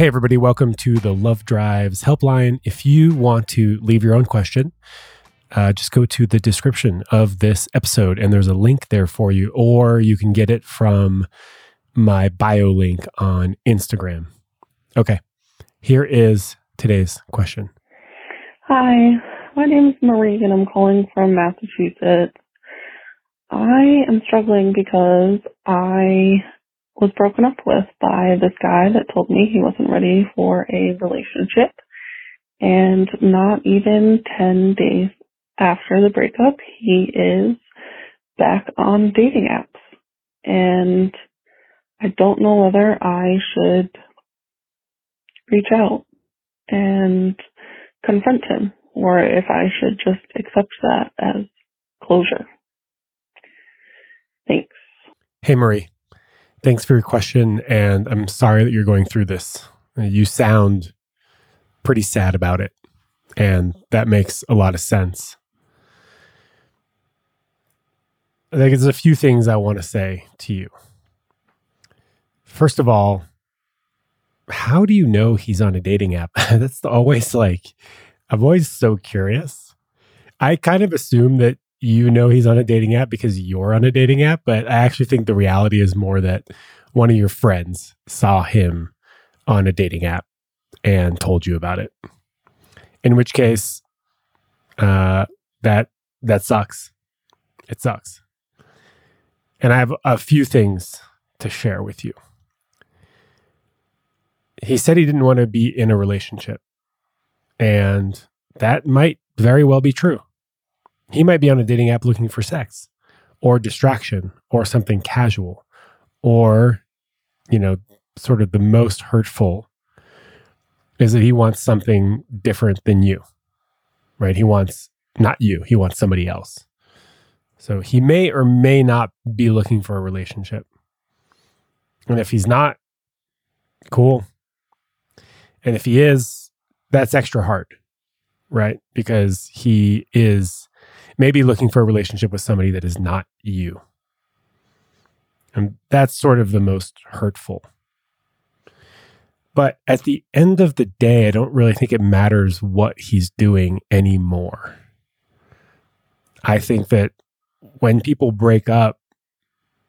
Hey, everybody, welcome to the Love Drives helpline. If you want to leave your own question, uh, just go to the description of this episode and there's a link there for you, or you can get it from my bio link on Instagram. Okay, here is today's question. Hi, my name is Marie and I'm calling from Massachusetts. I am struggling because I was broken up with by this guy that told me he wasn't ready for a relationship. And not even 10 days after the breakup, he is back on dating apps. And I don't know whether I should reach out and confront him or if I should just accept that as closure. Thanks. Hey, Marie. Thanks for your question. And I'm sorry that you're going through this. You sound pretty sad about it. And that makes a lot of sense. I think there's a few things I want to say to you. First of all, how do you know he's on a dating app? That's always like, I'm always so curious. I kind of assume that you know he's on a dating app because you're on a dating app, but I actually think the reality is more that one of your friends saw him on a dating app and told you about it. In which case, uh, that that sucks. It sucks. And I have a few things to share with you. He said he didn't want to be in a relationship. And that might very well be true. He might be on a dating app looking for sex or distraction or something casual or, you know, sort of the most hurtful is that he wants something different than you, right? He wants not you, he wants somebody else. So he may or may not be looking for a relationship. And if he's not, cool. And if he is, that's extra hard, right? Because he is maybe looking for a relationship with somebody that is not you. And that's sort of the most hurtful. But at the end of the day, I don't really think it matters what he's doing anymore. I think that when people break up,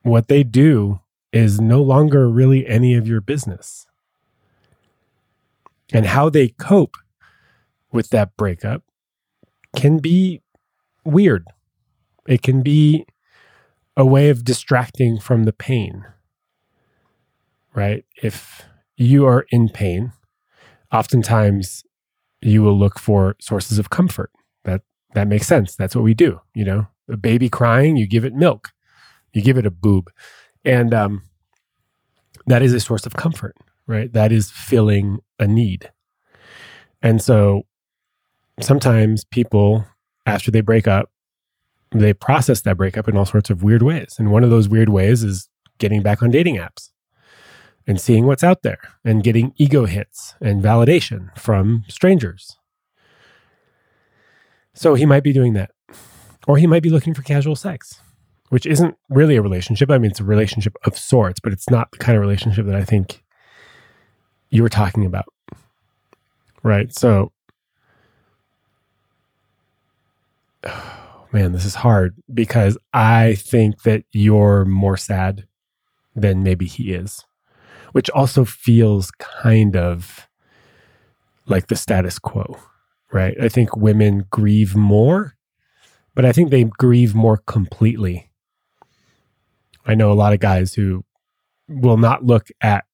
what they do is no longer really any of your business. And how they cope with that breakup can be weird. It can be a way of distracting from the pain, right? If you are in pain, oftentimes you will look for sources of comfort. That that makes sense. That's what we do. You know, a baby crying, you give it milk, you give it a boob, and um, that is a source of comfort, right? That is filling a need, and so sometimes people after they break up, they process that breakup in all sorts of weird ways. And one of those weird ways is getting back on dating apps and seeing what's out there and getting ego hits and validation from strangers. So he might be doing that. Or he might be looking for casual sex, which isn't really a relationship. I mean, it's a relationship of sorts, but it's not the kind of relationship that I think you were talking about. Right. So man, this is hard because I think that you're more sad than maybe he is, which also feels kind of like the status quo, right? I think women grieve more, but I think they grieve more completely. I know a lot of guys who will not look at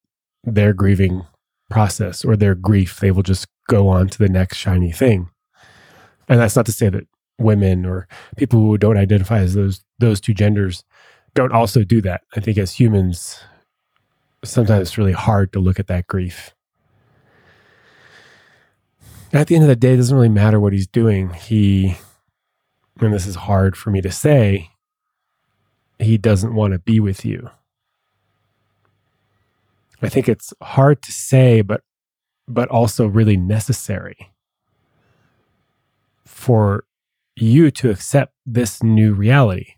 their grieving process or their grief. They will just go on to the next shiny thing. And that's not to say that women or people who don't identify as those those two genders don't also do that. I think as humans, sometimes it's really hard to look at that grief. At the end of the day, it doesn't really matter what he's doing. He, and this is hard for me to say, he doesn't want to be with you. I think it's hard to say, but but also really necessary for you to accept this new reality.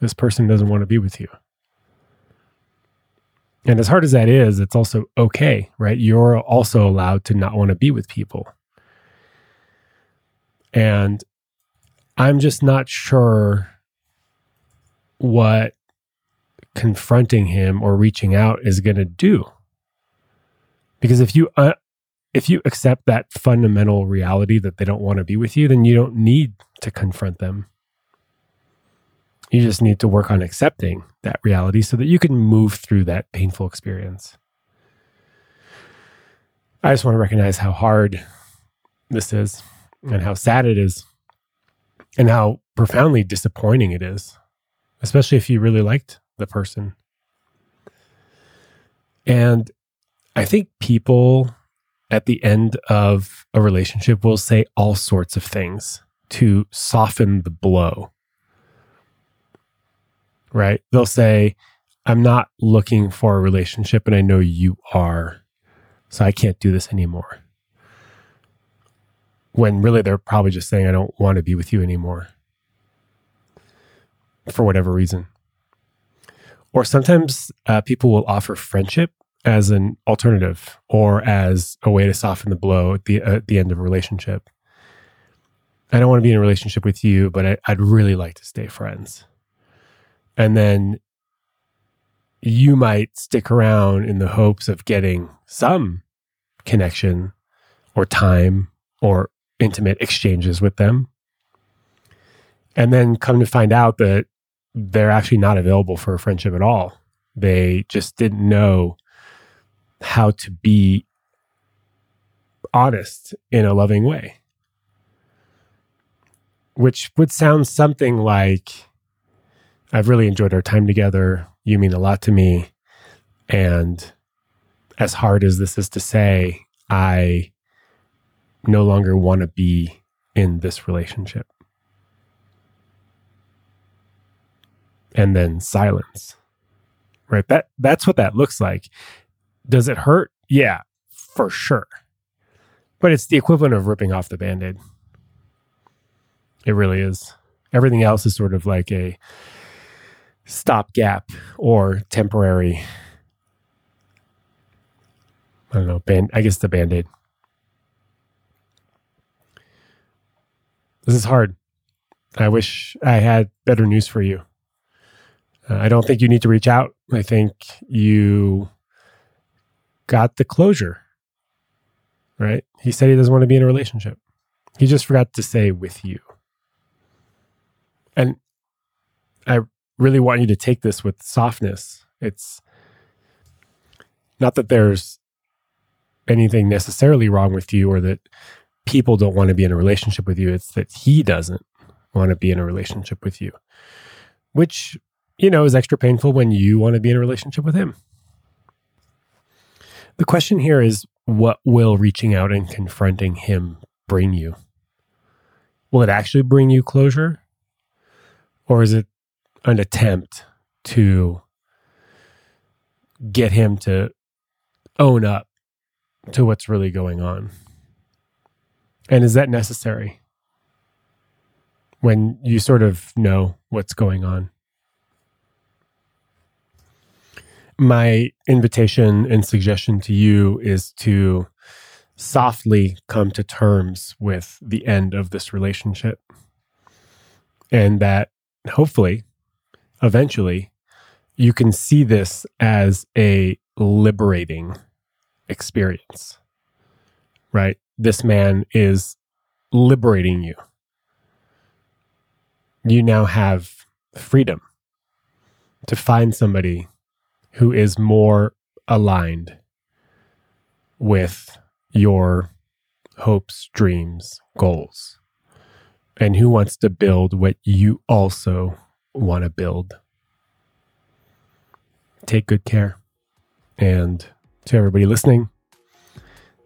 This person doesn't want to be with you. And as hard as that is, it's also okay, right? You're also allowed to not want to be with people. And I'm just not sure what confronting him or reaching out is going to do. Because if you uh, if you accept that fundamental reality that they don't want to be with you, then you don't need to confront them. You just need to work on accepting that reality so that you can move through that painful experience. I just want to recognize how hard this is and how sad it is and how profoundly disappointing it is, especially if you really liked the person. And I think people at the end of a relationship will say all sorts of things to soften the blow. Right? They'll say, I'm not looking for a relationship and I know you are. So I can't do this anymore. When really they're probably just saying, I don't want to be with you anymore for whatever reason. Or sometimes uh, people will offer friendship as an alternative or as a way to soften the blow at the, at the end of a relationship. I don't want to be in a relationship with you, but I, I'd really like to stay friends. And then you might stick around in the hopes of getting some connection or time or intimate exchanges with them. And then come to find out that they're actually not available for a friendship at all. They just didn't know how to be honest in a loving way. Which would sound something like I've really enjoyed our time together. You mean a lot to me. And as hard as this is to say, I no longer want to be in this relationship. And then silence. Right? That that's what that looks like. Does it hurt? Yeah, for sure. But it's the equivalent of ripping off the band aid. It really is. Everything else is sort of like a stopgap or temporary. I don't know, band, I guess the band aid. This is hard. I wish I had better news for you. Uh, I don't think you need to reach out. I think you got the closure, right? He said he doesn't want to be in a relationship. He just forgot to say with you. And I really want you to take this with softness. It's not that there's anything necessarily wrong with you or that people don't want to be in a relationship with you. It's that he doesn't want to be in a relationship with you, which, you know, is extra painful when you want to be in a relationship with him. The question here is what will reaching out and confronting him bring you? Will it actually bring you closure? Or is it an attempt to get him to own up to what's really going on? And is that necessary when you sort of know what's going on? My invitation and suggestion to you is to softly come to terms with the end of this relationship. And that hopefully, eventually, you can see this as a liberating experience, right? This man is liberating you. You now have freedom to find somebody who is more aligned with your hopes, dreams, goals, and who wants to build what you also want to build. Take good care. And to everybody listening,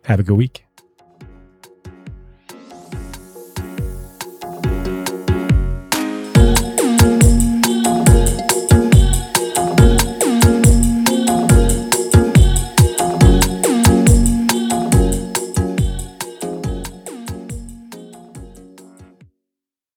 have a good week.